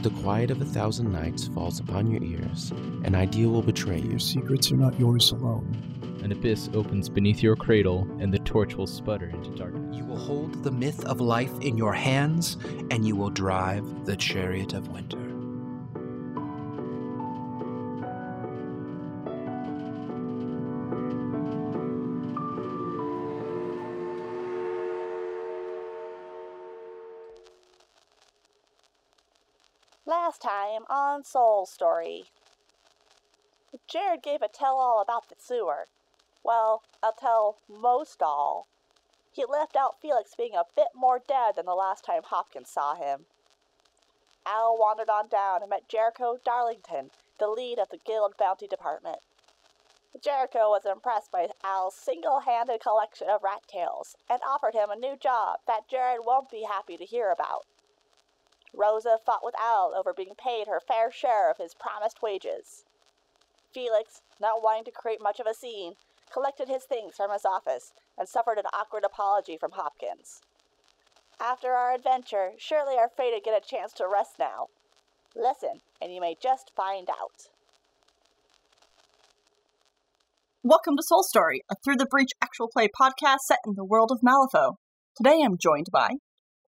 Into the quiet of a thousand nights falls upon your ears. An idea will betray you. Your secrets are not yours alone. An abyss opens beneath your cradle, and the torch will sputter into darkness. You will hold the myth of life in your hands, and you will drive the chariot of winter. Soul Story. Jared gave a tell all about the sewer. Well, I'll tell most all. He left out Felix being a bit more dead than the last time Hopkins saw him. Al wandered on down and met Jericho Darlington, the lead of the Guild Bounty Department. Jericho was impressed by Al's single handed collection of rat tails and offered him a new job that Jared won't be happy to hear about. Rosa fought with Al over being paid her fair share of his promised wages. Felix, not wanting to create much of a scene, collected his things from his office and suffered an awkward apology from Hopkins. After our adventure, surely our fated get a chance to rest now. Listen, and you may just find out. Welcome to Soul Story, a Through the Breach actual play podcast set in the world of Malifaux. Today I'm joined by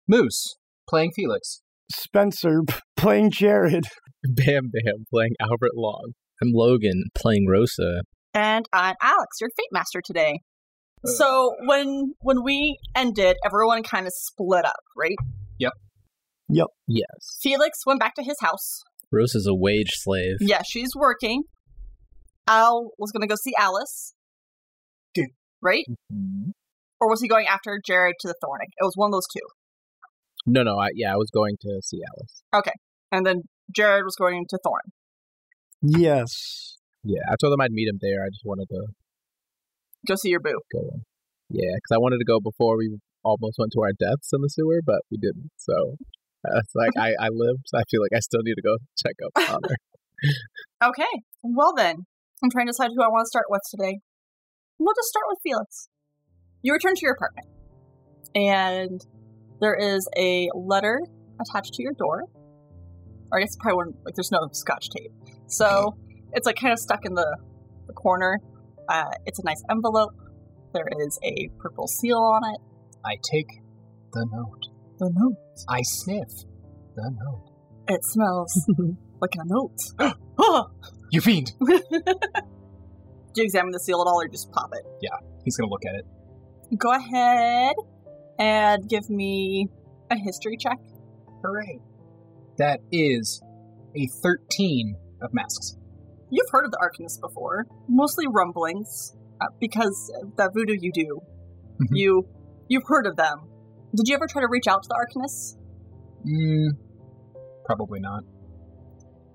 Moose playing Felix. Spencer playing Jared. Bam Bam playing Albert Long. I'm Logan playing Rosa. and I'm Alex, your Fate Master today. So when when we ended, everyone kind of split up, right? Yep. Yep. Yes. Felix went back to his house. Rosa's a wage slave. Yeah, she's working. Al was going to go see Alice. Good. Right? Mhm. Or was he going after Jared to the Thornic? It was one of those two. No, no, I, yeah, I was going to see Alice. Okay, and then Jared was going to Thorn. Yes. Yeah, I told them I'd meet him there. I just wanted to Go see your boo. go. Yeah, because I wanted to go before we almost went to our deaths in the sewer, but we didn't. So uh, it's like I, I lived. So I feel like I still need to go check up on her. Okay. Well then, I'm trying to decide who I want to start with today. We'll just start with Felix. You return to your apartment, and there is a letter attached to your door. Or I guess probably one like there's no scotch tape, so it's like kind of stuck in the, the corner. Uh, it's a nice envelope. There is a purple seal on it. I take the note. The note. I sniff the note. It smells like a note. Oh! You fiend! Do you examine the seal at all, or just pop it? Yeah, he's gonna look at it. Go ahead and give me a history check. Hooray! That is a 13 of masks. You've heard of the Arcanists before, mostly rumblings, uh, because that voodoo you do. Mhm. You you've heard of them. Did you ever try to reach out to the Arcanists? Mm, probably not.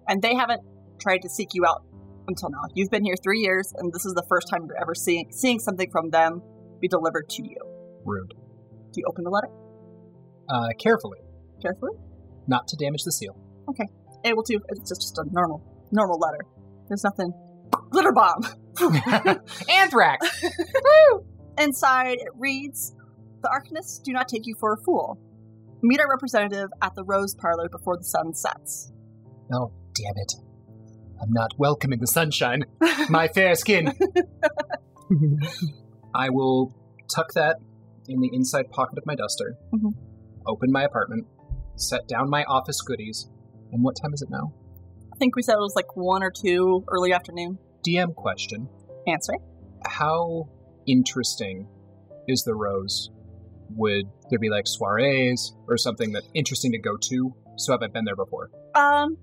And they haven't tried to seek you out until now. You've been here three years, and this is the first time you're ever seeing seeing something from them be delivered to you. Rude. Do you open the letter Uh, carefully, carefully? not to damage the seal. Okay. Able to. It's just, just a normal normal letter. There's nothing. Glitter bomb. Anthrax! Inside, it reads The Arcanists do not take you for a fool. Meet our representative at the Rose Parlor before the sun sets. Oh, damn it. I'm not welcoming the sunshine. My fair skin. I will tuck that in the inside pocket of my duster, Mhm. open my apartment, set down my office goodies, and what time is it now? I think we said it was like 1 or 2 early afternoon. DM question. Answer. How interesting is the rose? Would there be like soirees or something that interesting to go to? So have I been there before? Um,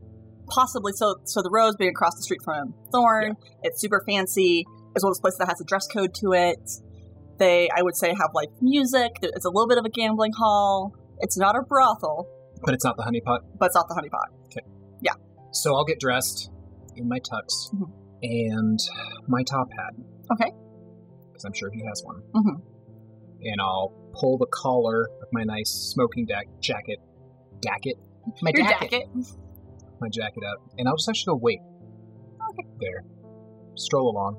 possibly. So, so the Rose being across the street from Thorn, it's super fancy. As well as those places that has a dress code to it. They, I would say, have like music. It's a little bit of a gambling hall. It's not a brothel, But it's not the honeypot. but it's not the honeypot. Okay. Yeah. So I'll get dressed in my tux Mhm. and my top hat. Okay. Because I'm sure he has one. Mhm. And I'll pull the collar of my nice smoking deck jacket. Jacket? My Your jacket. jacket. My jacket up. And I'll just actually go wait. Okay. There. Stroll along.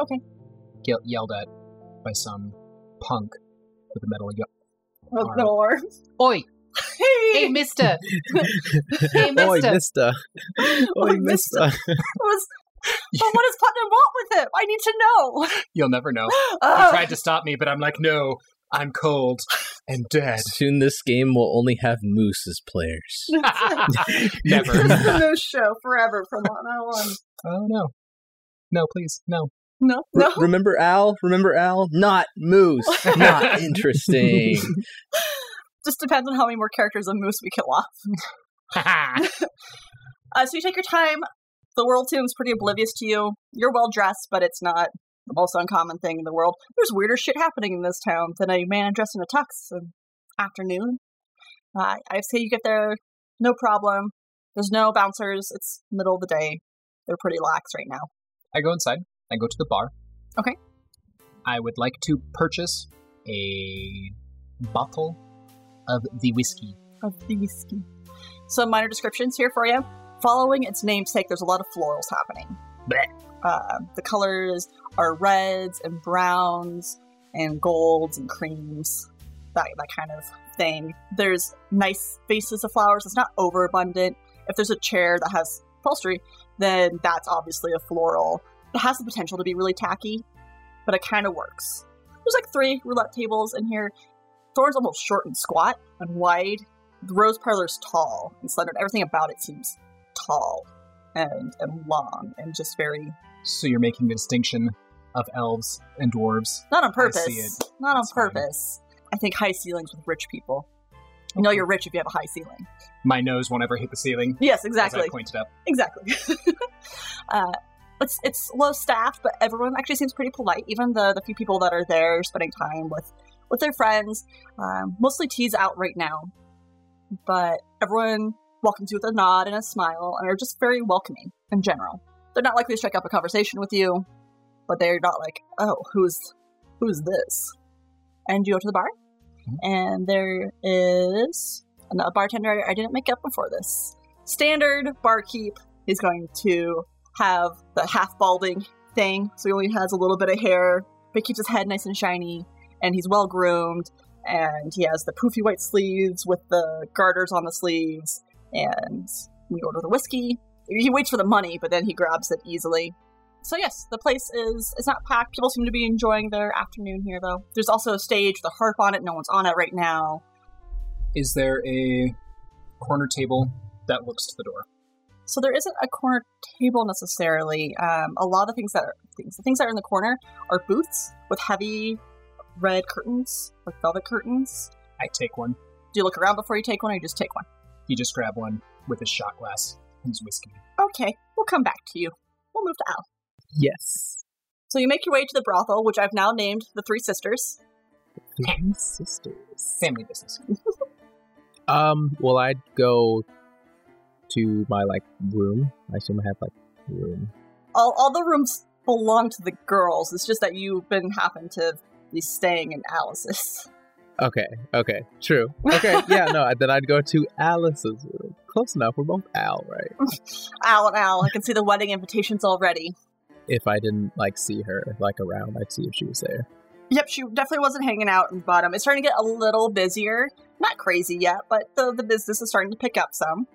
Okay. Get yelled at by some punk with a metal gu- With Arm. the door. Oi! Hey, mister. hey, Oi, mister. mister. Oi, Oi, mister. mister. was, but what does Putnam want with it? I need to know. You'll never know. You Ugh. tried to stop me, but I'm like, no, I'm cold and dead. Soon this game will only have moose as players. never. This is the news show forever from on now on. Oh no. No, please, no. No, Re- no. remember Al? Remember Al? Not moose. Not interesting. Just depends on how many more characters of Moose we kill off. Uh, so you take your time. The world seems pretty oblivious to you. You're well dressed, but it's not the most uncommon thing in the world. There's weirder shit happening in this town than a man dressed in a tux in afternoon. Uh, I say you get there, no problem. There's no bouncers. It's middle of the day. They're pretty lax right now. I go inside. I go to the bar. Okay. I would like to purchase a bottle of the whiskey. Of the whiskey. Some minor descriptions here for you. Following its namesake, there's a lot of florals happening. Uh, the colors are reds and browns and golds and creams, that that kind of thing. There's nice faces of flowers. It's not overabundant. If there's a chair that has upholstery, then that's obviously a floral. It has the potential to be really tacky, but it kind of works. There's like three roulette tables in here. Thorn's almost short and squat and wide. The rose parlor's tall and slender. Everything about it seems tall and, and long and just very So you're making the distinction of elves and dwarves. Not on purpose. Not on It's fine. purpose. I think high ceilings with rich people. You know you're rich if you have a high ceiling. My nose won't ever hit the ceiling. Yes, As exactly. I pointed up. Exactly. uh, it's it's low staff, but everyone actually seems pretty polite. Even the the few people that are there spending time with with their friends. Um, mostly teas out right now, but everyone welcomes you with a nod and a smile, and are just very welcoming in general. They're not likely to strike up a conversation with you, but they're not like, oh, who's who's this? And you go to the bar, and there is a bartender I didn't make up before this. Standard barkeep is going to have the half balding thing, so he only has a little bit of hair, but keeps his head nice and shiny, and he's well groomed, and he has the poofy white sleeves with the garters on the sleeves, and we order the whiskey. He waits for the money, but then he grabs it easily. So yes, the place is it's not packed. People seem to be enjoying their afternoon here, though. There's also a stage with a harp on it. No one's on it right now. Is there a corner table that looks to the door? So there isn't a corner table necessarily. Um, a lot of things that are things, the things that are in the corner are booths with heavy red curtains, like velvet curtains. I take one. Do you look around before you take one, or you just take one? You just grab one with his shot glass and his whiskey. Okay, we'll come back to you. We'll move to Al. Yes. So you make your way to the brothel, which I've now named the Three Sisters. Three sisters. Family business. Um, well, I'd go to my like room. I assume I have like room. All, all the rooms belong to the girls. It's just that you've been happen to be staying in Alice's. Okay, okay, true. Okay, yeah, no, then I'd go to Alice's room. Close enough. We're both Al, right? Al and Al, I can see the wedding invitations already. If I didn't like see her like around, I'd see if she was there. Yep, she definitely wasn't hanging out in the bottom. It's starting to get a little busier. Not crazy yet, but the, the business is starting to pick up some.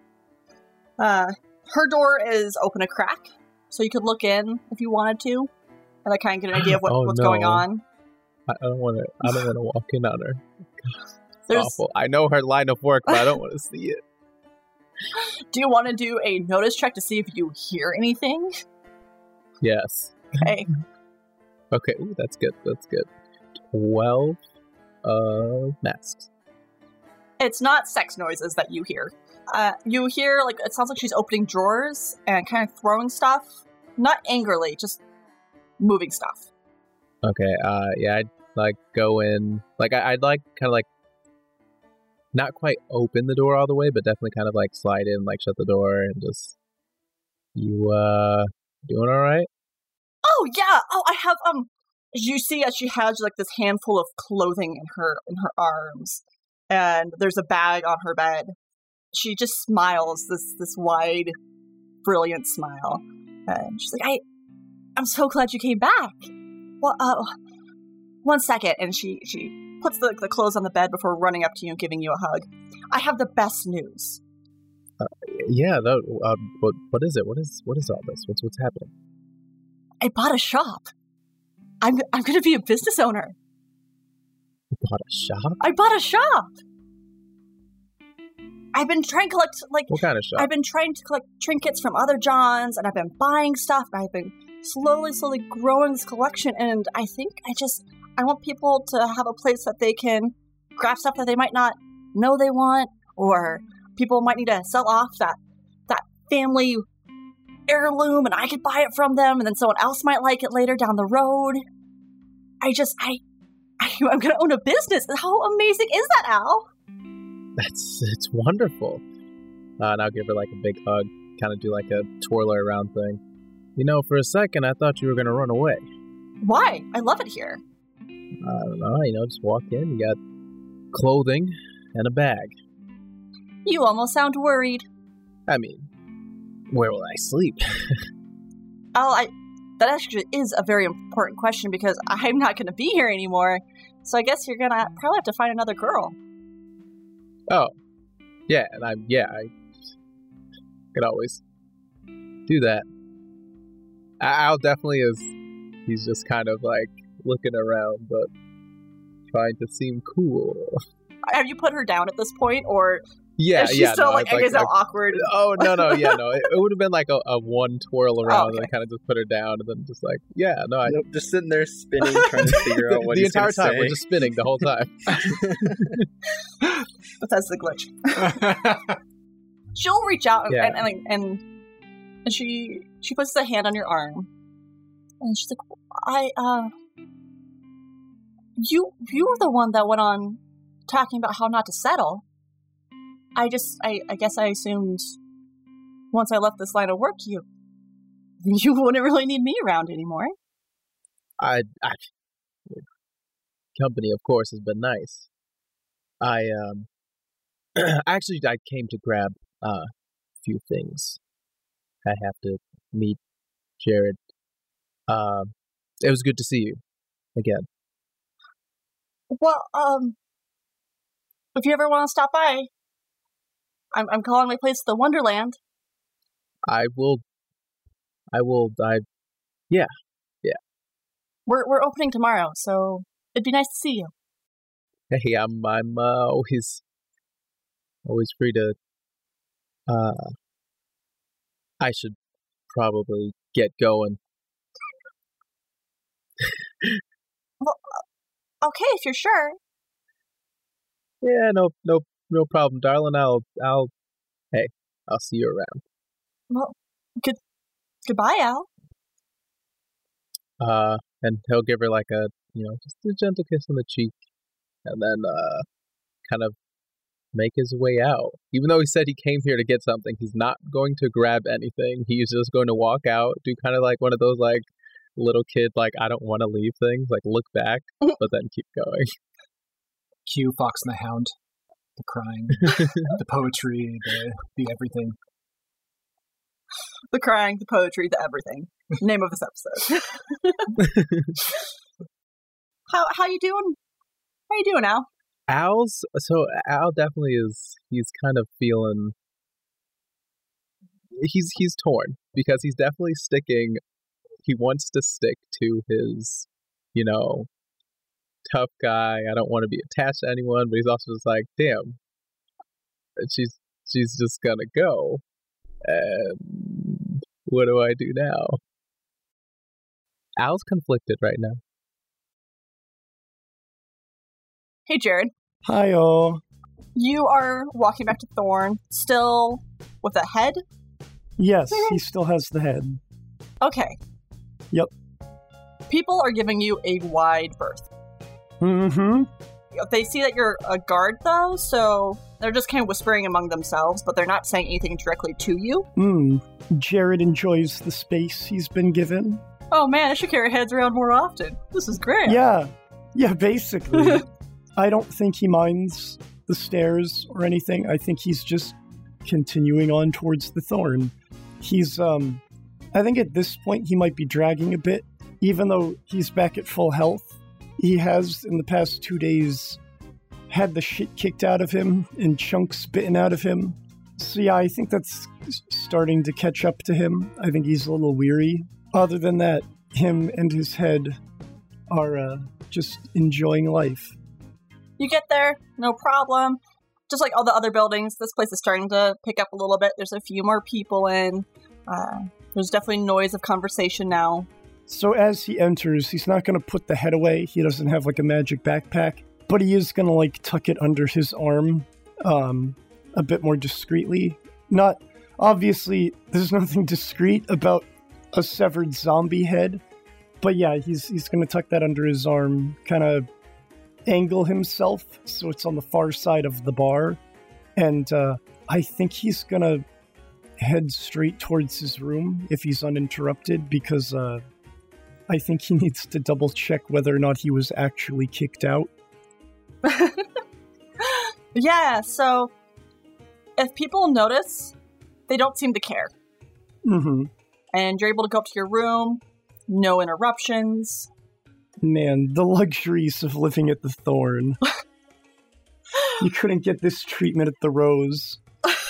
Uh, her door is open a crack, so you could look in if you wanted to, and like kind of get an idea of what, Oh, what's going on. I I don't want to. I don't want to walk in on her. There's, awful. I know her line of work, but I don't want to see it. do you want to do a notice check to see if you hear anything? Yes. Okay. Okay. Ooh, that's good. That's good. Twelve uh masks. it's not sex noises that you hear. Uh, you hear like it sounds like she's opening drawers and kind of throwing stuff, not angrily, just moving stuff. Okay. Uh, yeah. I'd like go in. Like I, I'd like kind of like not quite open the door all the way, but definitely kind of like slide in, like shut the door, and just you uh doing all right? Oh yeah. Oh, I have um. You see, as she has like this handful of clothing in her in her arms, and there's a bag on her bed. She just smiles this this wide, brilliant smile, and she's like, "I, I'm so glad you came back." Well, uh, one second, and she she puts the, the clothes on the bed before running up to you and giving you a hug. I have the best news. Yeah, that, uh, what what is it? What is what is all this? What's what's happening? I bought a shop. I'm I'm going to be a business owner. You bought a shop? I bought a shop. I've been trying to collect like What kind of shop? I've been trying to collect trinkets from other Johns, and I've been buying stuff. And I've been slowly, slowly growing this collection, and I think I just I want people to have a place that they can grab stuff that they might not know they want, or people might need to sell off that that family heirloom, and I could buy it from them, and then someone else might like it later down the road. I just I, I I'm gonna own a business. How amazing is that, Al? That's it's wonderful. Uh, and I'll give her like a big hug, kind of do like a twirler around thing. You know, for a second I thought you were gonna run away. Why? I love it here. I don't know. You know, just walk in. You got clothing and a bag. You almost sound worried. I mean, where will I sleep? Al, I that actually is a very important question because I'm not going to be here anymore. So I guess you're gonna probably have to find another girl. Oh, yeah, and I'm yeah I could always do that. Al definitely is. He's just kind of like looking around, but trying to seem cool. Have you put her down at this point, or Yeah, is she yeah. still no, like, it's I guess like- how awkward? Oh no no yeah no it, it would have been like a, a one twirl around and okay. then kind of just put her down and then just like yeah no I Nope, just sitting there spinning, trying to figure out what the he's entire gonna time we're just spinning the whole time. But that's the glitch. She'll reach out and, Yeah. and, and and and she she puts a hand on your arm, and she's like, "I uh, you you were the one that went on talking about how not to settle. I just I I guess I assumed once I left this line of work, you you wouldn't really need me around anymore. I, I company of course has been nice. I um actually I came to grab uh, a few things. I have to meet Jared. Um, it was good to see you again. Well, um, if you ever want to stop by, I'm I'm calling my place the Wonderland. I will. I will. I Yeah. Yeah. We're we're opening tomorrow, so it'd be nice to see you. hey, I'm I'm uh, always always free to. Uh, I should probably get going. well, Okay, if you're sure. Yeah, no, no, no problem, darling. I'll, I'll, hey, I'll see you around. Well, good. Goodbye, Al. Uh, and he'll give her like a, you know, just a gentle kiss on the cheek, and then uh, kind of make his way out. Even though he said he came here to get something, he's not going to grab anything. He's just going to walk out, do kind of like one of those like little kid like I don't want to leave things, like look back, but then keep going. Cue Fox and the Hound, the crying, the poetry, the the everything. The crying, the poetry, the everything. Name of this episode. how how you doing? How you doing, Al? Al's so Al definitely is he's kind of feeling he's he's torn because he's definitely sticking he wants to stick to his you know tough guy I don't want to be attached to anyone but he's also just like damn she's she's just gonna go and what do I do now Al's conflicted right now Hey, Jared. Hi, all. You are walking back to Thorn, still with a head. Yes, he still has the head. Okay. Yep. People are giving you a wide berth. Mm-hmm. They see that you're a guard, though, so they're just kind of whispering among themselves, but they're not saying anything directly to you. Hmm. Jared enjoys the space he's been given. Oh man, I should carry heads around more often. This is great. Yeah. Yeah, basically. I don't think he minds the stairs or anything. I think he's just continuing on towards the thorn. He's um I think at this point he might be dragging a bit even though he's back at full health. He has in the past two days had the shit kicked out of him and chunks bitten out of him. So yeah, I think that's starting to catch up to him. I think he's a little weary. Other than that, him and his head are uh, just enjoying life. You get there, no problem. Just like all the other buildings, this place is starting to pick up a little bit. There's a few more people in. Uh, there's definitely noise of conversation now. So as he enters, he's not going to put the head away. He doesn't have like a magic backpack, but he is going to like tuck it under his arm um a bit more discreetly. Not obviously there's nothing discreet about a severed zombie head, but yeah, he's he's going to tuck that under his arm, kind of angle himself so it's on the far side of the bar and uh I think he's going to head straight towards his room if he's uninterrupted because uh I think he needs to double check whether or not he was actually kicked out. Yeah, so if people notice, they don't seem to care. hmm And you're able to go up to your room, no interruptions. Man, the luxuries of living at the Thorn. you couldn't get this treatment at the Rose.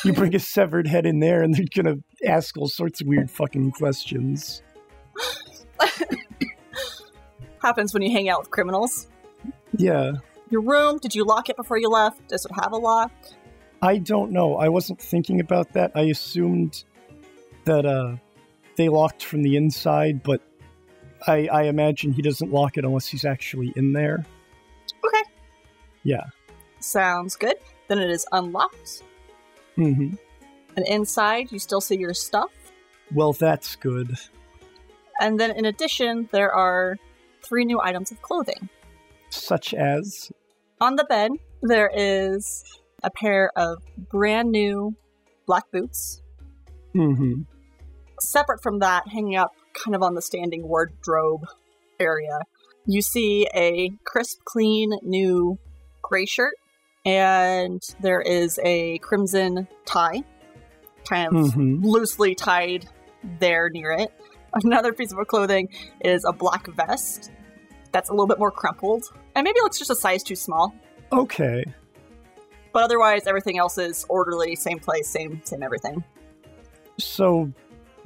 You bring a severed head in there, and they're gonna ask all sorts of weird fucking questions. Happens when you hang out with criminals. Yeah, Your room, did you lock it before you left? Does it have a lock? I don't know. I wasn't thinking about that. I assumed that uh, they locked from the inside, but I, I imagine he doesn't lock it unless he's actually in there. Okay. Yeah. Sounds good. Then it is unlocked. hmm And inside, you still see your stuff. Well, that's good. And then in addition, there are three new items of clothing. Such as. On the bed, there is a pair of brand new black boots. hmm Separate from that, hanging up kind of on the standing wardrobe area, you see a crisp, clean, new gray shirt, and there is a crimson tie, kind of hmm loosely tied there near it. Another piece of clothing is a black vest that's a little bit more crumpled, and maybe it looks just a size too small. Okay. But otherwise, everything else is orderly, same place, same same everything. So,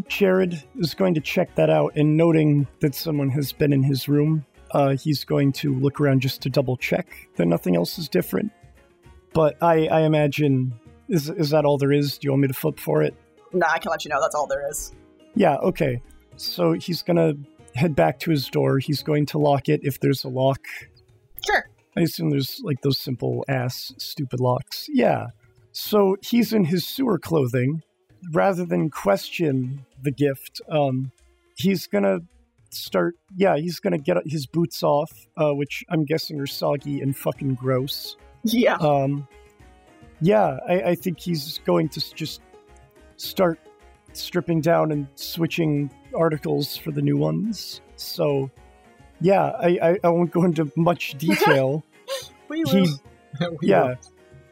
Jared is going to check that out, and noting that someone has been in his room, uh, he's going to look around just to double check that nothing else is different. But I, I imagine is is that all there is? Do you want me to flip for it? Nah, I can let you know that's all there is. Yeah. Okay. So he's gonna head back to his door. He's going to lock it if there's a lock. Sure. I assume there's like those simple ass stupid locks. Yeah. So he's in his sewer clothing. Rather than question the gift, um, he's gonna start. Yeah, he's gonna get his boots off, uh, which I'm guessing are soggy and fucking gross. Yeah. Um, yeah, I, I think he's going to just start stripping down and switching articles for the new ones. So, yeah, I, I, I won't go into much detail. we will. he, We yeah, will-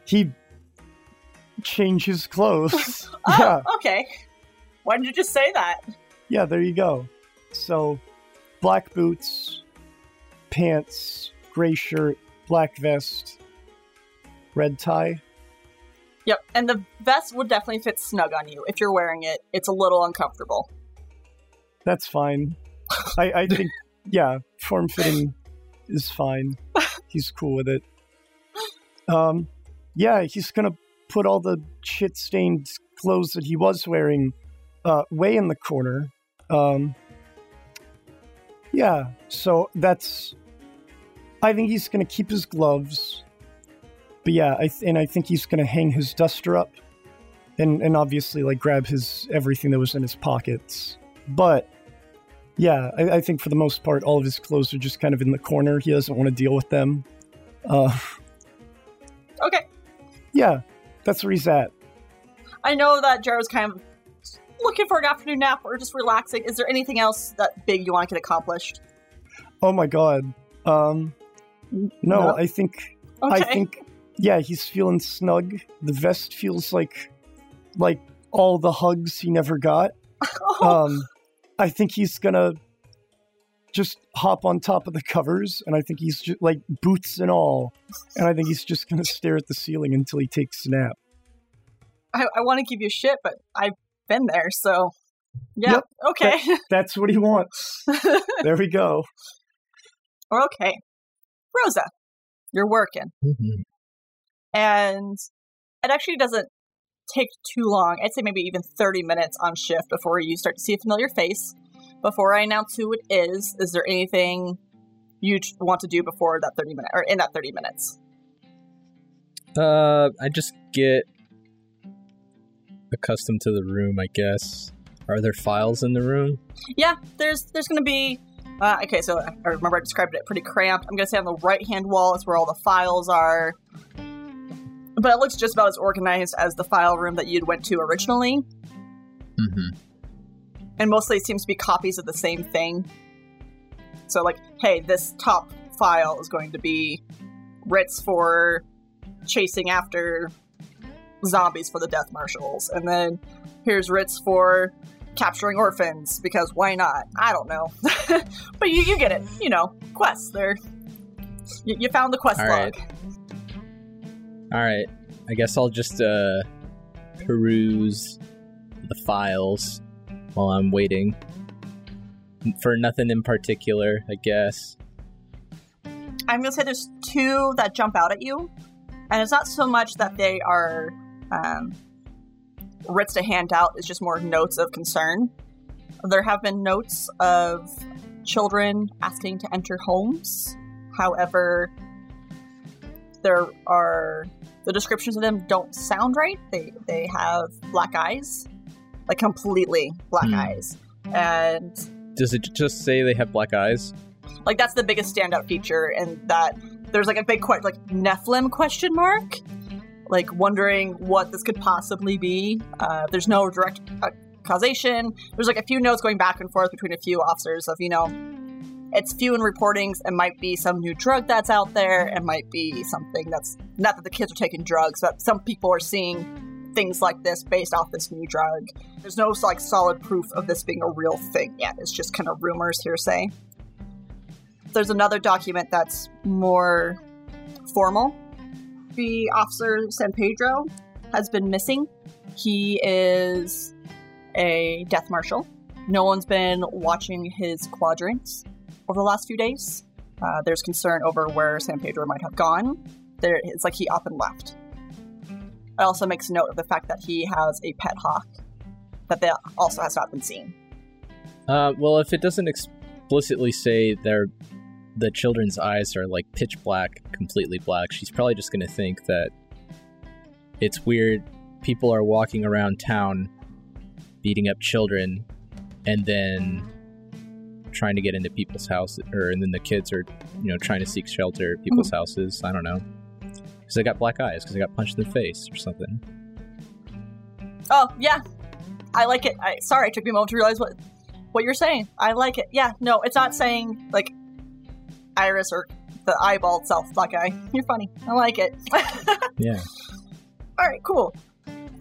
he changes clothes. oh, yeah, okay. Why didn't you just say that? yeah, there you go. So, black boots, pants, gray shirt, black vest, red tie. Yep. And the vest would definitely fit snug on you if you're wearing it. It's a little uncomfortable. That's fine. I, I think, yeah, form fitting is fine. He's cool with it. Um, yeah, he's gonna put all the shit stained clothes that he was wearing uh, way in the corner. Um, yeah, so that's. I think he's gonna keep his gloves. But yeah, I th- and I think he's gonna hang his duster up, and and obviously like grab his everything that was in his pockets. But yeah, I, I think for the most part, all of his clothes are just kind of in the corner. He doesn't want to deal with them. Uh, Okay. yeah, that's where he's at. I know that Jared's kind of looking for an afternoon nap or just relaxing. Is there anything else that big you want to get accomplished? Oh my god. Um, no, No? I think Okay. I think yeah, he's feeling snug. The vest feels like like all the hugs he never got. Oh, Um, I think he's gonna just hop on top of the covers, and I think he's just like boots and all, and I think he's just gonna stare at the ceiling until he takes a nap. I, I want to give you shit, but I've been there, so yeah, Yep, okay, That's what he wants. There we go. okay. Rosa, you're working, Mhm. and it actually doesn't take too long. I'd say maybe even 30 minutes on shift before you start to see a familiar face. Before I announce who it is, is there anything you want to do before that 30 minute or in that 30 minutes? Uh, I just get accustomed to the room, I guess. Are there files in the room? Yeah, there's there's gonna be. Uh, okay, so I I remember I described it pretty cramped. I'm gonna say on the right hand wall is where all the files are, but it looks just about as organized as the file room that you'd went to originally, Mm-hmm. and mostly it seems to be copies of the same thing. So like, hey, this top file is going to be writs for chasing after zombies for the death marshals, and then here's writs for capturing orphans because why not? I don't know, but you you get it. You know, quests. They're you, you found the quest All log. right. All right. I guess I'll just uh peruse the files while I'm waiting for nothing in particular, I guess. I'm gonna say there's two that jump out at you, and it's not so much that they are um, writs to hand out. It's just more notes of concern. There have been notes of children asking to enter homes. However, there are the descriptions of them don't sound right. They they have black eyes, like completely black Hmm. eyes, and Does it just say they have black eyes? like that's the biggest standout feature, and that there's like a big que- like Nephilim question mark, like wondering what this could possibly be. Uh, there's no direct uh, causation. There's like a few notes going back and forth between a few officers of you know, it's few in reportings. It might be some new drug that's out there. It might be something that's not that the kids are taking drugs, but some people are seeing things like this based off this new drug. There's no like solid proof of this being a real thing yet. It's just kind of rumors, hearsay there's another document that's more formal. The officer San Pedro has been missing. He is a death marshal. No one's been watching his quadrants over the last few days. Uh, there's concern over where San Pedro might have gone. There, it's like he up and left. It also makes note of the fact that he has a pet hawk that also has not been seen. Uh, well, if it doesn't explicitly say they're the children's eyes are like pitch black, completely black, she's probably just going to think that it's weird. People are walking around town beating up children and then trying to get into people's houses, or and then the kids are, you know, trying to seek shelter at people's mm-hmm. houses. I don't know. Because they got black eyes, because they got punched in the face or something. Oh yeah, I like it. I, sorry, it took me a moment to realize what what you're saying. I like it. Yeah, no, it's not saying like iris or the eyeball itself. Black eye. You're funny. I like it. Yeah. All right, cool.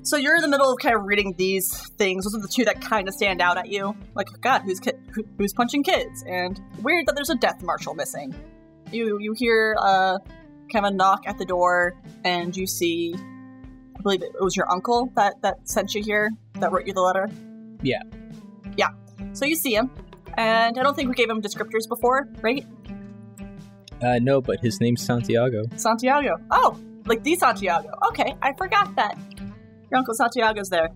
So you're in the middle of kind of reading these things. Those are the two that kind of stand out at you. Like, God, who's ki- who's punching kids? And weird that there's a death marshal missing. You you hear uh, kind of a knock at the door, and you see. I believe it was your uncle that that sent you here, that wrote you the letter. Yeah. Yeah. So you see him, and I don't think we gave him descriptors before, right? Uh, no, but his name's Santiago. Santiago. Oh, like the Santiago. Okay, I forgot that. Your Uncle Santiago's there.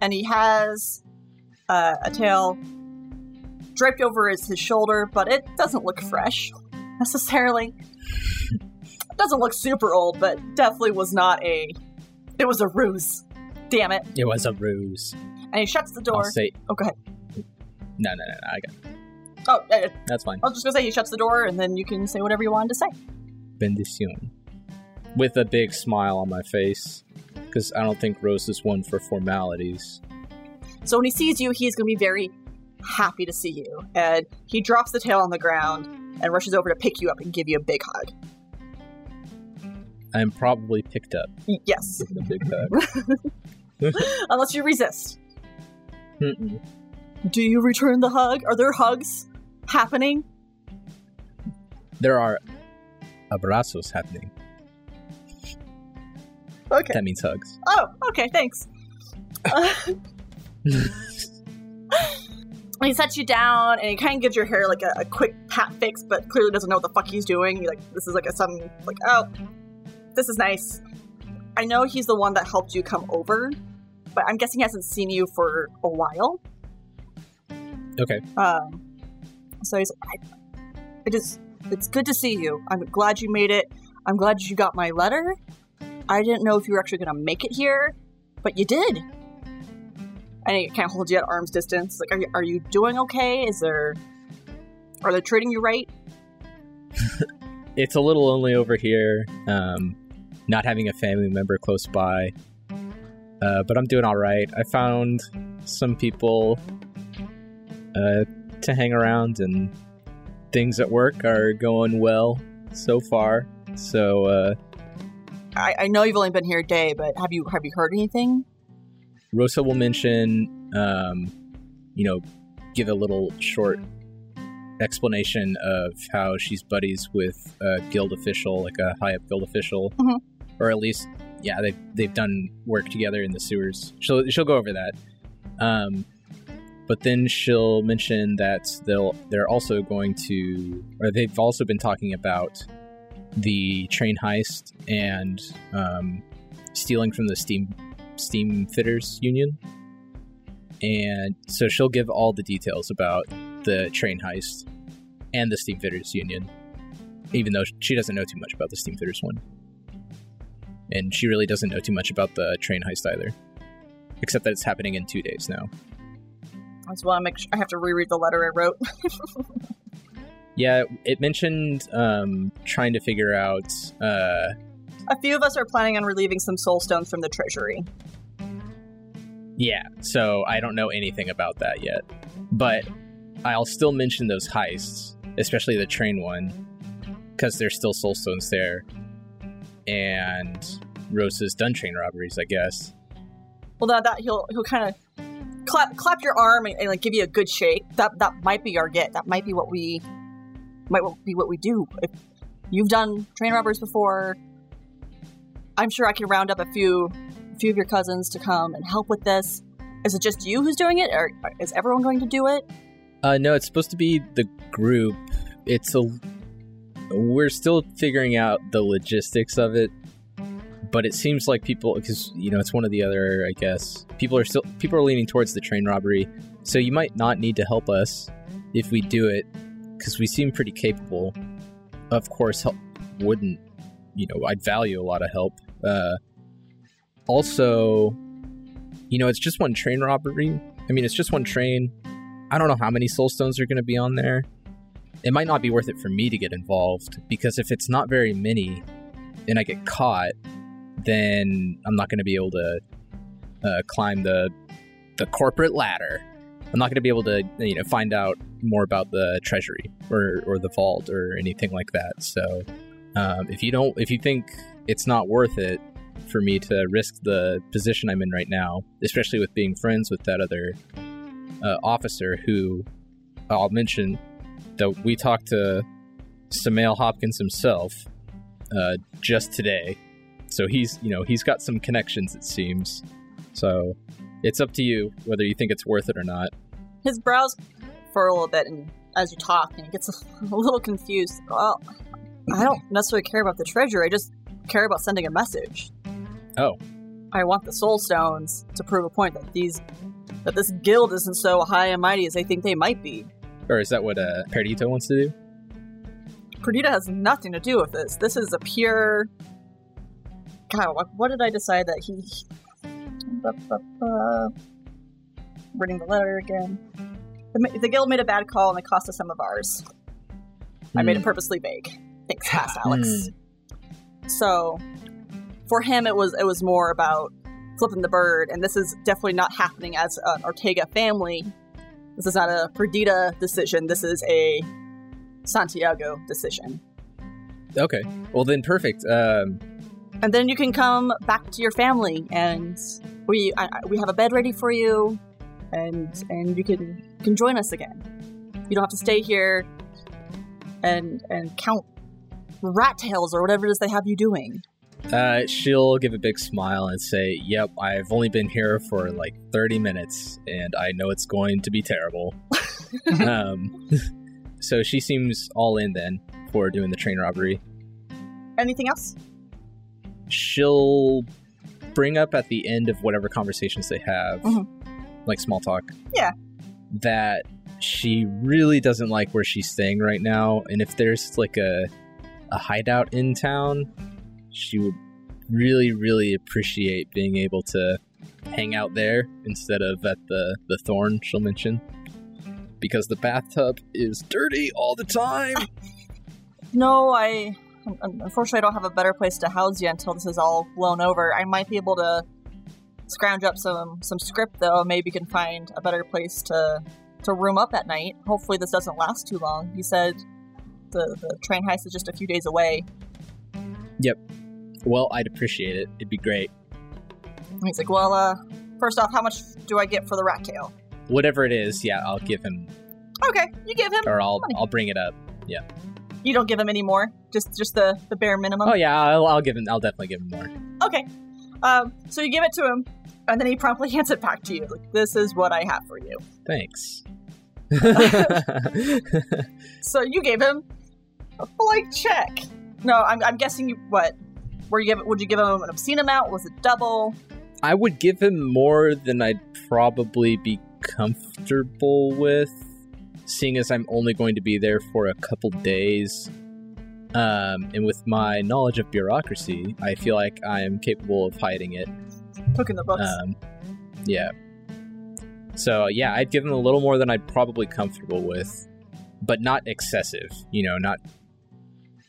And he has uh, a tail draped over his, his shoulder, but it doesn't look fresh necessarily. It doesn't look super old, but definitely was not a. It was a ruse. Damn it. It was a ruse. And he shuts the door. I'll say Oh, go ahead. no, no, no, no. I got. Oh, uh, That's fine. I was just gonna say he shuts the door, and then you can say whatever you wanted to say. Bendición. With a big smile on my face, because I don't think Rose is one for formalities. So when he sees you, he's going to be very happy to see you. And he drops the tail on the ground and rushes over to pick you up and give you a big hug. I'm probably picked up Yes, a big hug. unless you resist. Mm-mm. Do you return the hug? Are there hugs happening There are abrazos happening. Okay. That means hugs. Oh, okay, thanks. Uh, he sets you down and he kind of gives your hair like a, a quick pat fix, but clearly doesn't know what the fuck he's doing. He, like this is like a some like oh, this is nice. I know he's the one that helped you come over, but I'm guessing he hasn't seen you for a while. Okay. Um, so he's I, it is it's good to see you. I'm glad you made it. I'm glad you got my letter. I didn't know if you were actually going to make it here, but you did. And kind of holds you at arm's distance. Like, are you, are you doing okay? Is there. Are they treating you right? It's a little lonely over here, um, not having a family member close by. Uh, but I'm doing all right. I found some people uh, to hang around, and things at work are going well so far. So, uh, I, I know you've only been here a day, but have you have you heard anything? Rosa will mention, um, you know, give a little short explanation of how she's buddies with a guild official, like a high up guild official, Mhm. or at least, yeah, they've they've done work together in the sewers. She'll she'll go over that. Um, but then she'll mention that they'll they're also going to, or they've also been talking about the train heist and um, stealing from the steam steam fitters union. And so she'll give all the details about the train heist and the steam fitters union even though she doesn't know too much about the steam fitters one. And she really doesn't know too much about the train heist either except that it's happening in two days now. Make sure I have to reread the letter I wrote. yeah it mentioned um, trying to figure out uh, a few of us are planning on relieving some soul stones from the treasury. Yeah, so I don't know anything about that yet. But I'll still mention those heists, especially the train one, because there's still soulstones there. And Rosa's done train robberies, I guess. Well, that, that he'll he'll kind of clap clap your arm and, and, like give you a good shake. That that might be our get. That might be what we might be what we do. If you've done train robbers before, I'm sure I can round up a few a few of your cousins to come and help with this. Is it just you who's doing it, or is everyone going to do it? Uh, no, it's supposed to be the group. It's a. We're still figuring out the logistics of it, but it seems like people, because you know, it's one of the other. I guess people are still people are leaning towards the train robbery, so you might not need to help us if we do it, because we seem pretty capable. Of course, help wouldn't. You know, I'd value a lot of help. Uh, also, you know, it's just one train robbery. I mean, it's just one train. I don't know how many soul stones are going to be on there. It might not be worth it for me to get involved because if it's not very many and I get caught, then I'm not going to be able to uh, climb the the corporate ladder. I'm not going to be able to you know find out more about the treasury or or the vault or anything like that. So um, if you don't if you think it's not worth it for me to risk the position I'm in right now, especially with being friends with that other uh, officer who I'll mention that we talked to Samael Hopkins himself uh, just today. So he's, you know, he's got some connections, it seems. So it's up to you whether you think it's worth it or not. His brows furrow a bit, and as you talk, and he gets a little confused. Well, I don't necessarily care about the treasure. I just care about sending a message. Oh. I want the soul stones to prove a point that these that this guild isn't so high and mighty as they think they might be. Or is that what uh, Perdito wants to do? Perdita has nothing to do with this. This is a pure. God, what, what did I decide that he? Reading the letter again. The, the guild made a bad call and it cost us some of ours. I made it purposely vague. Thanks, Alex. So, for him, it was it was more about flipping the bird, and this is definitely not happening as an Ortega family. This is not a Perdita decision. This is a Santiago decision. Okay. Well, then perfect. Um, and then you can come back to your family, and we I, we have a bed ready for you, and and you can you can join us again. You don't have to stay here and and count rat tails or whatever it is they have you doing. Uh, she'll give a big smile and say, "Yep, I've only been here for like 30 minutes, and I know it's going to be terrible." um, so she seems all in then for doing the train robbery. Anything else? She'll bring up at the end of whatever conversations they have, Mhm. like small talk. Yeah. That she really doesn't like where she's staying right now, and if there's like a a hideout in town, she would really, really appreciate being able to hang out there instead of at the the thorn. She'll mention because the bathtub is dirty all the time. No, I unfortunately I don't have a better place to house you until this is all blown over. I might be able to scrounge up some some scrip though. Maybe can find a better place to to room up at night. Hopefully this doesn't last too long. You said the the train heist is just a few days away. Yep. Well, I'd appreciate it. It'd be great. And he's like, well, uh, first off, how much do I get for the rat tail? Whatever it is, yeah, I'll give him, Okay, you give him. or I'll Money. I'll bring it up. You don't give him any more. Just just the the bare minimum. Oh yeah, I'll, I'll give him. I'll definitely give him more. Okay. Um, so you give it to him, and then he promptly hands it back to you. Like, this is what I have for you. Thanks. So you gave him a blank check. No, I'm, I'm guessing you what? Were you give? Would you give him an obscene amount? Was it double? I would give him more than I'd probably be comfortable with, seeing as I'm only going to be there for a couple days. Um, and with my knowledge of bureaucracy, I feel like I am capable of hiding it. Took in the books. Um, yeah. So yeah, I'd give him a little more than I'd probably comfortable with, but not excessive. You know, not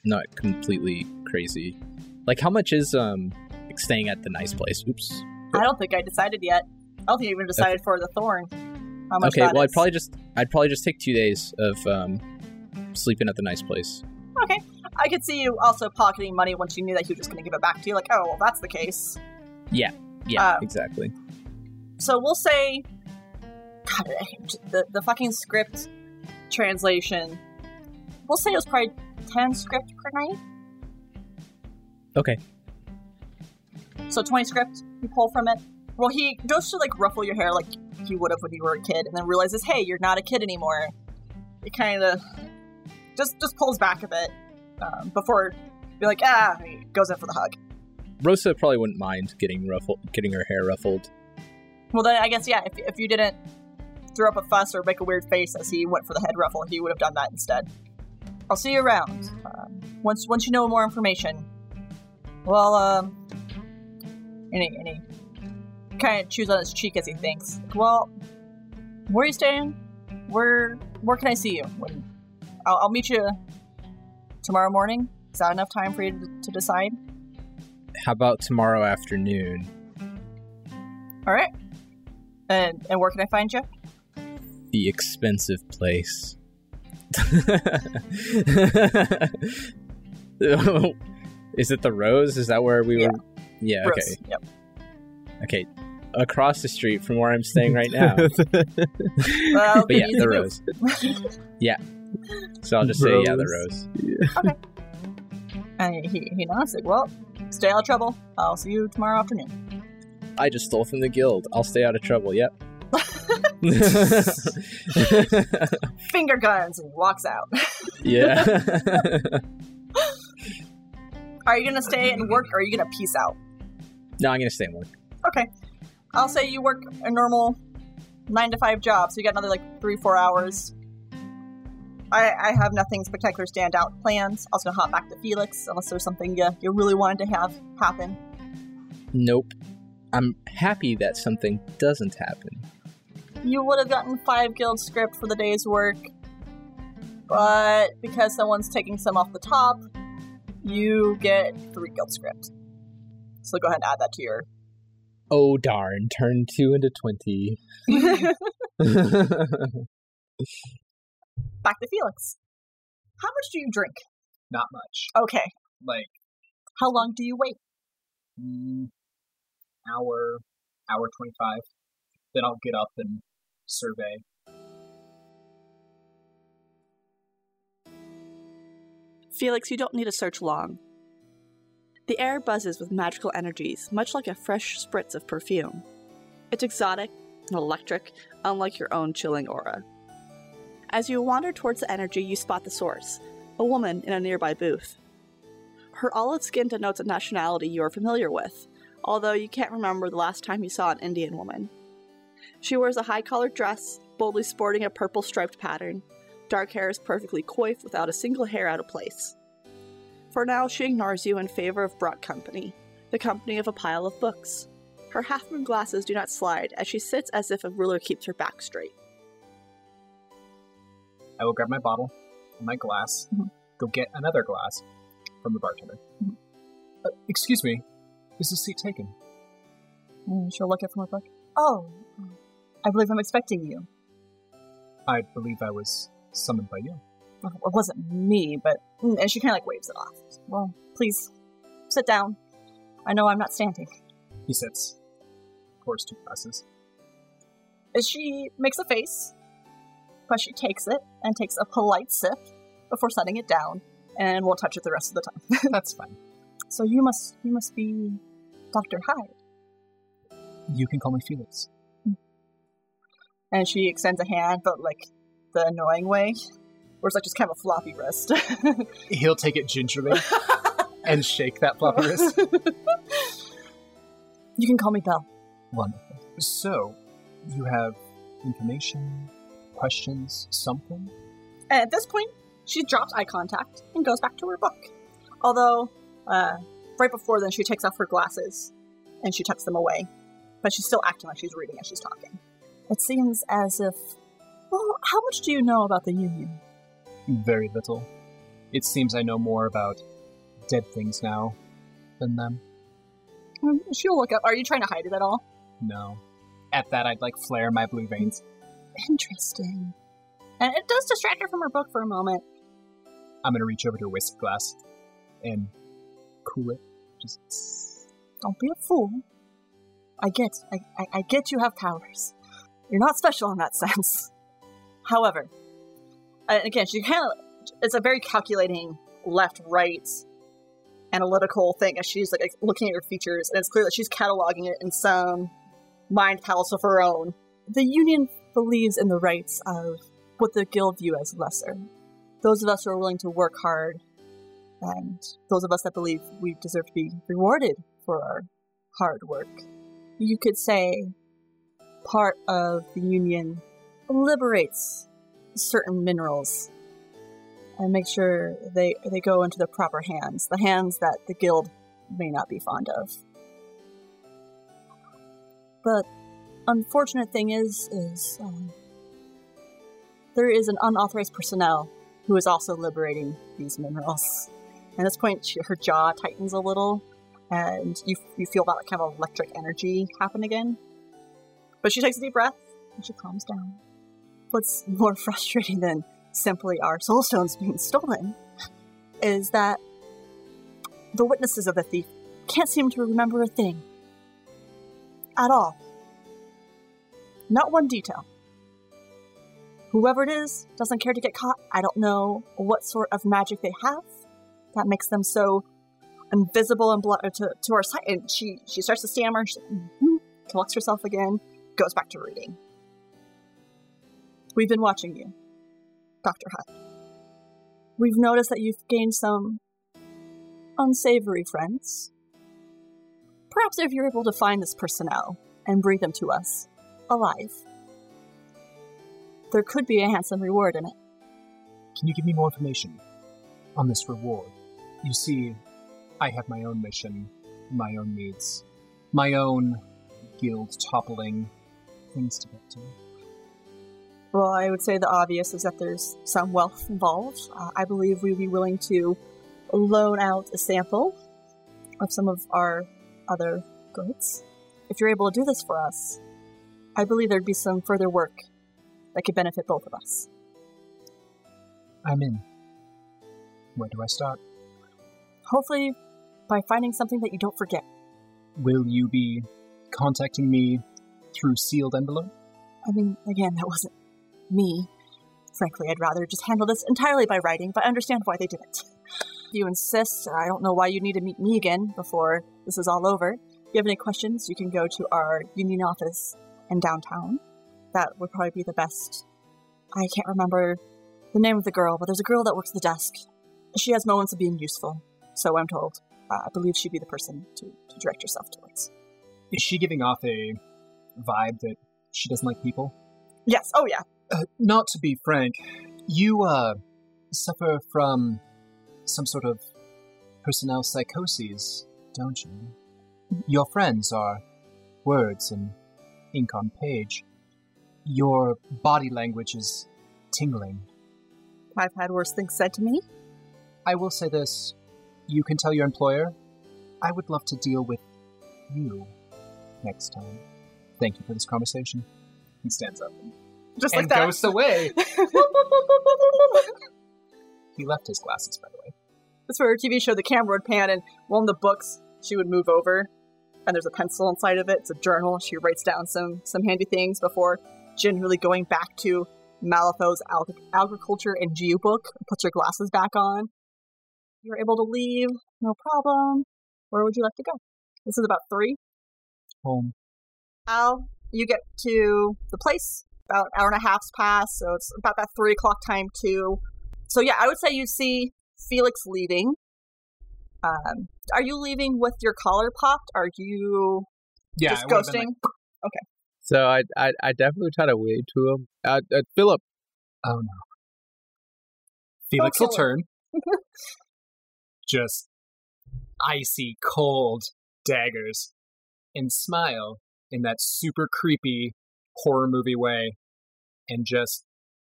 not completely crazy. Like, how much is um staying at the nice place? Oops. I don't think I decided yet. I don't think you even decided for the thorn. Okay, well, I'd probably just I'd probably just take two days of um sleeping at the nice place. Okay. I could see you also pocketing money once you knew that he was just going to give it back to you. Like, oh, well, that's the case. Yeah, Uh, exactly. So we'll say, God, the the fucking scrip translation. We'll say it was probably ten scrip per night. Okay. So twenty scrip you pull from it. Well, he goes to like ruffle your hair like he would have when you were a kid, and then realizes, hey, you're not a kid anymore. It kind of just just pulls back a bit um, before be like, ah, he goes in for the hug. Rosa probably wouldn't mind getting ruffled, getting her hair ruffled. Well, then I guess yeah. If if you didn't throw up a fuss or make a weird face as he went for the head ruffle, he would have done that instead. I'll see you around. Um, once once you know more information. Well, um, any he kind of chews on his cheek as he thinks. Well, where are you staying? Where where can I see you? When I'll, I'll meet you tomorrow morning. Is that enough time for you to, to decide? How about tomorrow afternoon? All right. And and where can I find you? The expensive place. Is it the Rose? Is that where we Yeah. were? Yeah. Okay. Yep. Okay. Across the street from where I'm staying right now. Well, but yeah, the. Rose. Yeah. So I'll just say yeah, the Rose. Okay. And he, he nods like, well, stay out of trouble. I'll see you tomorrow afternoon. I just stole from the guild. I'll stay out of trouble. Yep. Finger guns, and walks out. yeah. Are you gonna stay and work, or are you gonna peace out? no, I'm gonna stay and work. Okay. I'll say you work a normal nine to five job, so you got another like three, four hours. I, I have nothing spectacular standout plans. I was gonna hop back to Felix unless there's something you, you really wanted to have happen. Nope. I'm happy that something doesn't happen. You would have gotten five guild scrip for the day's work, but because someone's taking some off the top, you get three guild scrip. So go ahead and add that to your. Oh darn! Turn two into twenty. Back to Felix. How much do you drink? Not much. Okay. Like How long do you wait? mm, hour, hour twenty-five. Then I'll get up and survey. Felix, you don't need to search long. The air buzzes with magical energies, much like a fresh spritz of perfume. It's exotic and electric, unlike your own chilling aura. As you wander towards the energy, you spot the source a woman in a nearby booth. Her olive skin denotes a nationality you are familiar with, although you can't remember the last time you saw an Indian woman. She wears a high collared dress, boldly sporting a purple striped pattern. Dark hair is perfectly coiffed without a single hair out of place. For now, she ignores you in favor of Brock Company, the company of a pile of books. Her half moon glasses do not slide as she sits as if a ruler keeps her back straight. I will grab my bottle and my glass, Mhm. go get another glass from the bartender. Mhm. Uh, excuse me, is the seat taken? And she'll look at from her book. Oh, I believe I'm expecting you. I believe I was summoned by you. Well, It wasn't me, but mm, and she kind of like waves it off. Well, please sit down. I know I'm not standing. He sits, pours two glasses. As she makes a face, but she takes it and takes a polite sip before setting it down, and won't touch it the rest of the time. That's fine. so you must you must be Doctor Hyde. You can call me Felix. Mm. And she extends a hand, but like the annoying way, where it's like just kind of a floppy wrist. He'll take it gingerly and shake that floppy wrist. you can call me Belle. Wonderful. So, you have information, questions, something? And at this point, she drops eye contact and goes back to her book. Although, uh, right before then, she takes off her glasses and she tucks them away. But she's still acting like she's reading as she's talking. It seems as if. Well, how much do you know about the Union? Very little. It seems I know more about dead things now than them. Hmm, She'll look up. Are you trying to hide it at all? No. At that, I'd like flare my blue veins. Interesting. And it does distract her from her book for a moment. I'm gonna reach over to her whiskey glass and cool it. Just Don't be a fool. I get, I, I, I get you have powers. You're not special in that sense. However, and again, she kind of, it's a very calculating left, right, analytical thing as she's like looking at her features, and it's clear that she's cataloging it in some mind palace of her own. The Union believes in the rights of what the Guild view as lesser. Those of us who are willing to work hard, and those of us that believe we deserve to be rewarded for our hard work. You could say part of the Union liberates certain minerals and make sure they they go into the proper hands, the hands that the guild may not be fond of. But unfortunate thing is, is um, there is an unauthorized personnel who is also liberating these minerals. At this point, she, her jaw tightens a little, and you you feel that kind of electric energy happen again. But she takes a deep breath and she calms down. What's more frustrating than simply our soul stones being stolen is that the witnesses of the thief can't seem to remember a thing at all. Not one detail. Whoever it is doesn't care to get caught. I don't know what sort of magic they have that makes them so invisible and to, to our sight. And she, she starts to stammer, she, mhm, collects herself again, goes back to reading. We've been watching you, Dr. Hutt. We've noticed that you've gained some unsavory friends. Perhaps if you're able to find this personnel and bring them to us alive, there could be a handsome reward in it. Can you give me more information on this reward? You see, I have my own mission, my own needs, my own guild toppling things to get to. Well, I would say the obvious is that there's some wealth involved. Uh, I believe we'd be willing to loan out a sample of some of our other goods. If you're able to do this for us, I believe there'd be some further work that could benefit both of us. I'm in. Where do I start? Hopefully, by finding something that you don't forget. Will you be contacting me through sealed envelope? I mean, again, that wasn't me. Frankly, I'd rather just handle this entirely by writing, but I understand why they did it. You insist, I don't know why you need to meet me again before this is all over. If you have any questions, you can go to our union office in downtown. That would probably be the best. I can't remember the name of the girl, but there's a girl that works the desk. She has moments of being useful, so I'm told. Uh, I believe she'd be the person to, to direct yourself towards. Is she giving off a vibe that she doesn't like people? Yes, oh yeah. Uh, not to be frank, you uh suffer from some sort of personnel psychoses, don't you? Your friends are words and ink on page. Your body language is tingling. I've had worse things said to me. I will say this you can tell your employer, I would love to deal with you next time. Thank you for this conversation. He stands up and, Just like that. goes away. He left his glasses, by the way. That's where her TV show, the camera would pan, and one of the books she would move over, and there's a pencil inside of it. It's a journal. She writes down some some handy things before generally going back to Malifaux's Ag- agriculture and geo book. Puts her glasses back on. You're able to leave, no problem. Where would you like to go? This is about three. Home. Al, you get to the place about hour and a half's pass, so it's about that three o'clock time too. So yeah, I would say you see Felix leaving. Um, are you leaving with your collar popped? Are you Yeah, just it would've been ghosting? like, So I I, I definitely try to wave to him. Uh, uh, Philip, oh no. Felix kill will turn. just icy cold daggers and smile in that super creepy horror movie way and just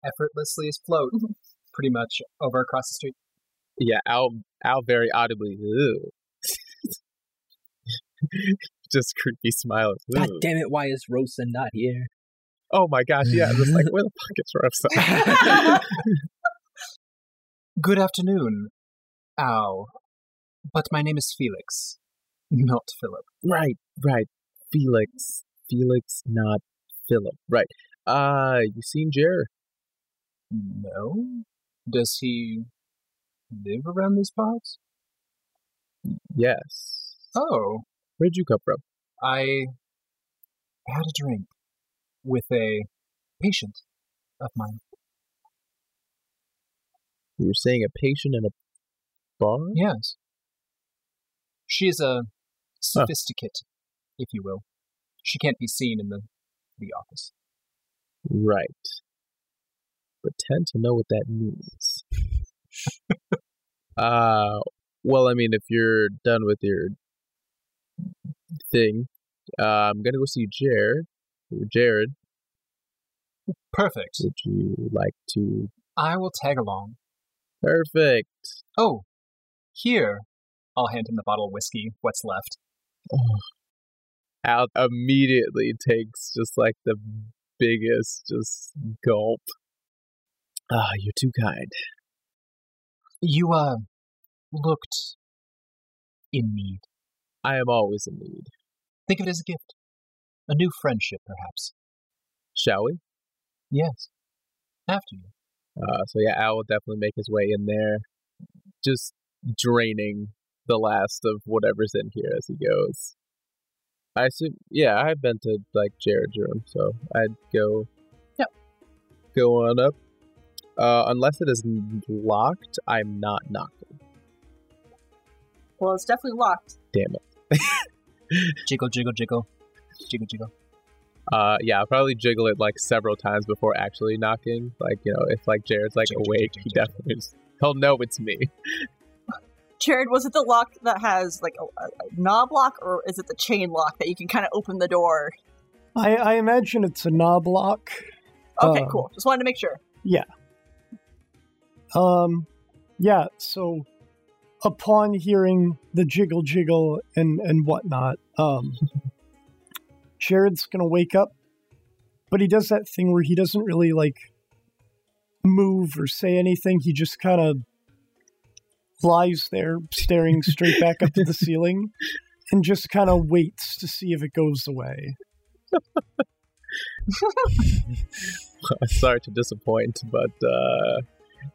effortlessly float mm-hmm. pretty much over across the street. yeah, Al Al very audibly, Ew. just creepy smile. God damn it! Why is Rosa not here? Oh my gosh, yeah, just like where the fuck is Rosa? Good afternoon, Al. But my name is Felix, not Philip. right, right, Felix, Felix, not Philip. Right. Uh, you seen Jer? No? Does he live around these parts? Yes. Oh, Where'd you come from? I had a drink with a patient of mine. You were saying a patient in a bar? Yes. She is a sophisticate, if you will. She can't be seen in the the office. Right. Pretend to know what that means. uh, well, I mean, if you're done with your thing, uh, I'm gonna go see Jared. Jared, Perfect. would you like to? I will tag along. Perfect. Oh, here. I'll hand him the bottle of whiskey, what's left. Al immediately takes just like the biggest just gulp. Ah, you're too kind. You, uh, looked in need. I am always in need. Think of it as a gift. A new friendship, perhaps. Shall we? Yes. After you. Uh, so yeah, Al will definitely make his way in there, just draining the last of whatever's in here as he goes. I assume, yeah, I've been to like Jared's room, so I'd go. Yep. Go on up. Uh, unless it is locked, I'm not knocking. Well, it's definitely locked. Damn it. Jiggle, jiggle, jiggle. Jiggle, jiggle. Uh, yeah, I'll probably jiggle it like several times before actually knocking. Like, you know, if like Jared's like Jiggle, awake, jiggle, he definitely he'll know it's me. Jared, was it the lock that has like a, a, knob lock, or is it the chain lock that you can kind of open the door? I, I imagine it's a knob lock. Okay, Um, cool. Just wanted to make sure. Yeah. Um, yeah. So, upon hearing the jiggle, jiggle, and and whatnot, um, Jared's gonna wake up, but he does that thing where he doesn't really like move or say anything. He just kind of lies there, staring straight back up to the ceiling, and just kind of waits to see if it goes away. Sorry to disappoint, but uh,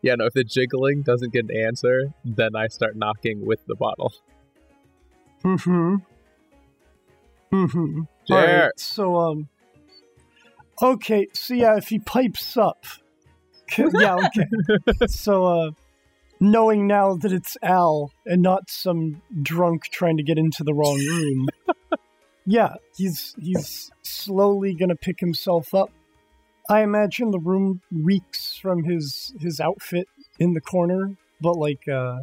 Yeah, no, if the jiggling doesn't get an answer, then I start knocking with the bottle. Mm-hmm. Mm-hmm. Sure. Alright, so um Okay, so yeah, if he pipes up. yeah, okay. so uh knowing now that it's Al and not some drunk trying to get into the wrong room. yeah, he's he's slowly gonna pick himself up. I imagine the room reeks from his his outfit in the corner, but like uh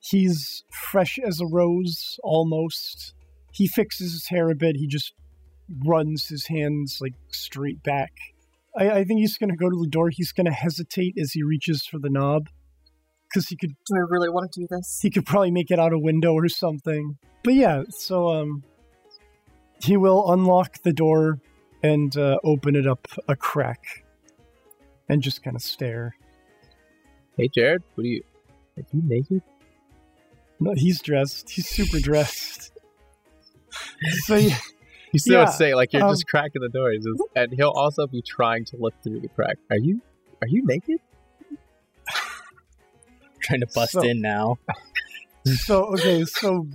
he's fresh as a rose almost. He fixes his hair a bit, he just runs his hands like straight back. I, I think he's gonna go to the door, he's gonna hesitate as he reaches for the knob. Cause he could Do I really want to do this? he could probably make it out a window or something. But yeah, so um he will unlock the door and uh, open it up a crack and just kind of stare. Hey, Jared, what are you? Are you naked? No, he's dressed. He's super dressed. so yeah, You still Yeah, say like you're um, just cracking the door, and he'll also be trying to look through the crack. Are you? Are you naked? Trying to bust So- in now. so okay, so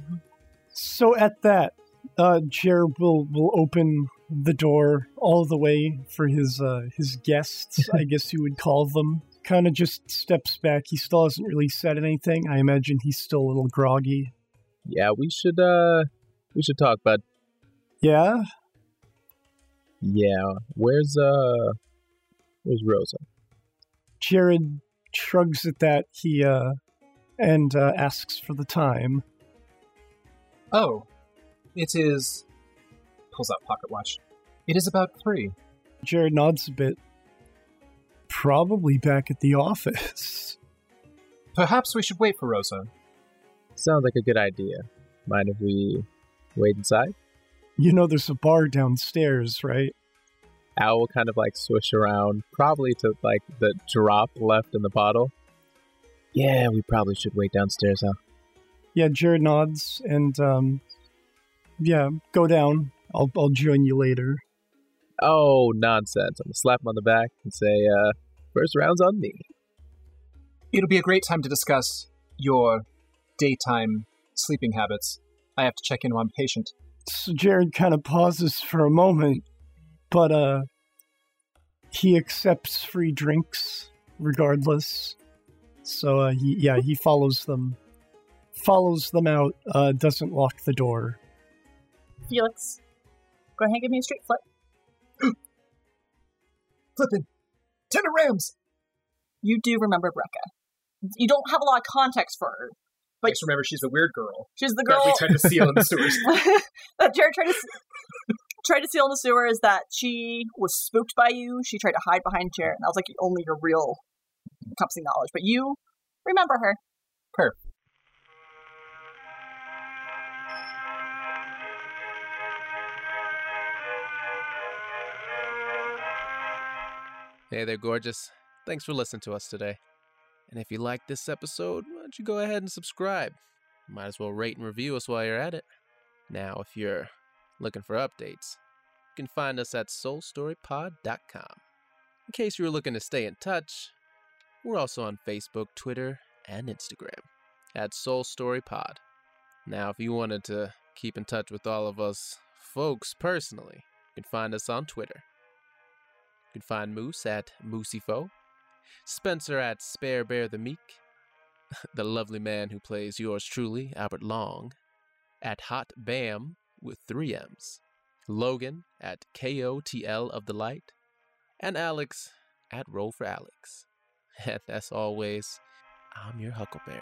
so at that, uh Jared will will open the door all the way for his uh his guests, I guess you would call them. Kind of just steps back. He still hasn't really said anything. I imagine he's still a little groggy. Yeah, we should. uh We should talk, bud. Yeah, Yeah, where's uh, where's Rosa? Jared shrugs at that. He uh and uh, asks for the time. Oh, it is. Pulls out pocket watch. It is about three. Jared nods a bit. Probably back at the office. Perhaps we should wait for Rosa. Sounds like a good idea. Mind if we wait inside? You know, there's a bar downstairs, right? Al will kind of like swish around, probably to like the drop left in the bottle. Yeah, we probably should wait downstairs, huh? Yeah, Jared nods and um yeah, go down. I'll I'll join you later. Oh, nonsense. I'm gonna slap him on the back and say, uh, first round's on me. It'll be a great time to discuss your daytime sleeping habits. I have to check in on patient. So Jared kind of pauses for a moment, but uh he accepts free drinks regardless. So uh, he yeah, he follows them follows them out, uh doesn't lock the door. Felix, go ahead and give me a straight flip. Flippin'. Ten of rams! You do remember Brecca. You don't have a lot of context for her. But- Just remember, she's the weird girl She's the that girl we tried to seal in the sewers. that Jared tried to s- tried to steal in the sewer is that she was spooked by you. She tried to hide behind a chair, and that was like only your real encompassing knowledge. But you remember her. Perfect. Hey there, gorgeous. Thanks for listening to us today. And if you liked this episode, why don't you go ahead and subscribe? Might as well rate and review us while you're at it. Now, if you're looking for updates, you can find us at soulstorypod.com. In case you were looking to stay in touch, we're also on Facebook, Twitter, and Instagram at soulstorypod. Now, if you wanted to keep in touch with all of us folks personally, you can find us on Twitter. You can find Moose at Mooseyfo, Spencer at Spare Bear the Meek, the lovely man who plays yours truly, Albert Long, at Hot Bam with three M's, Logan at KOTL of the Light, and Alex at Roll for Alex. And as always, I'm your Huckleberry.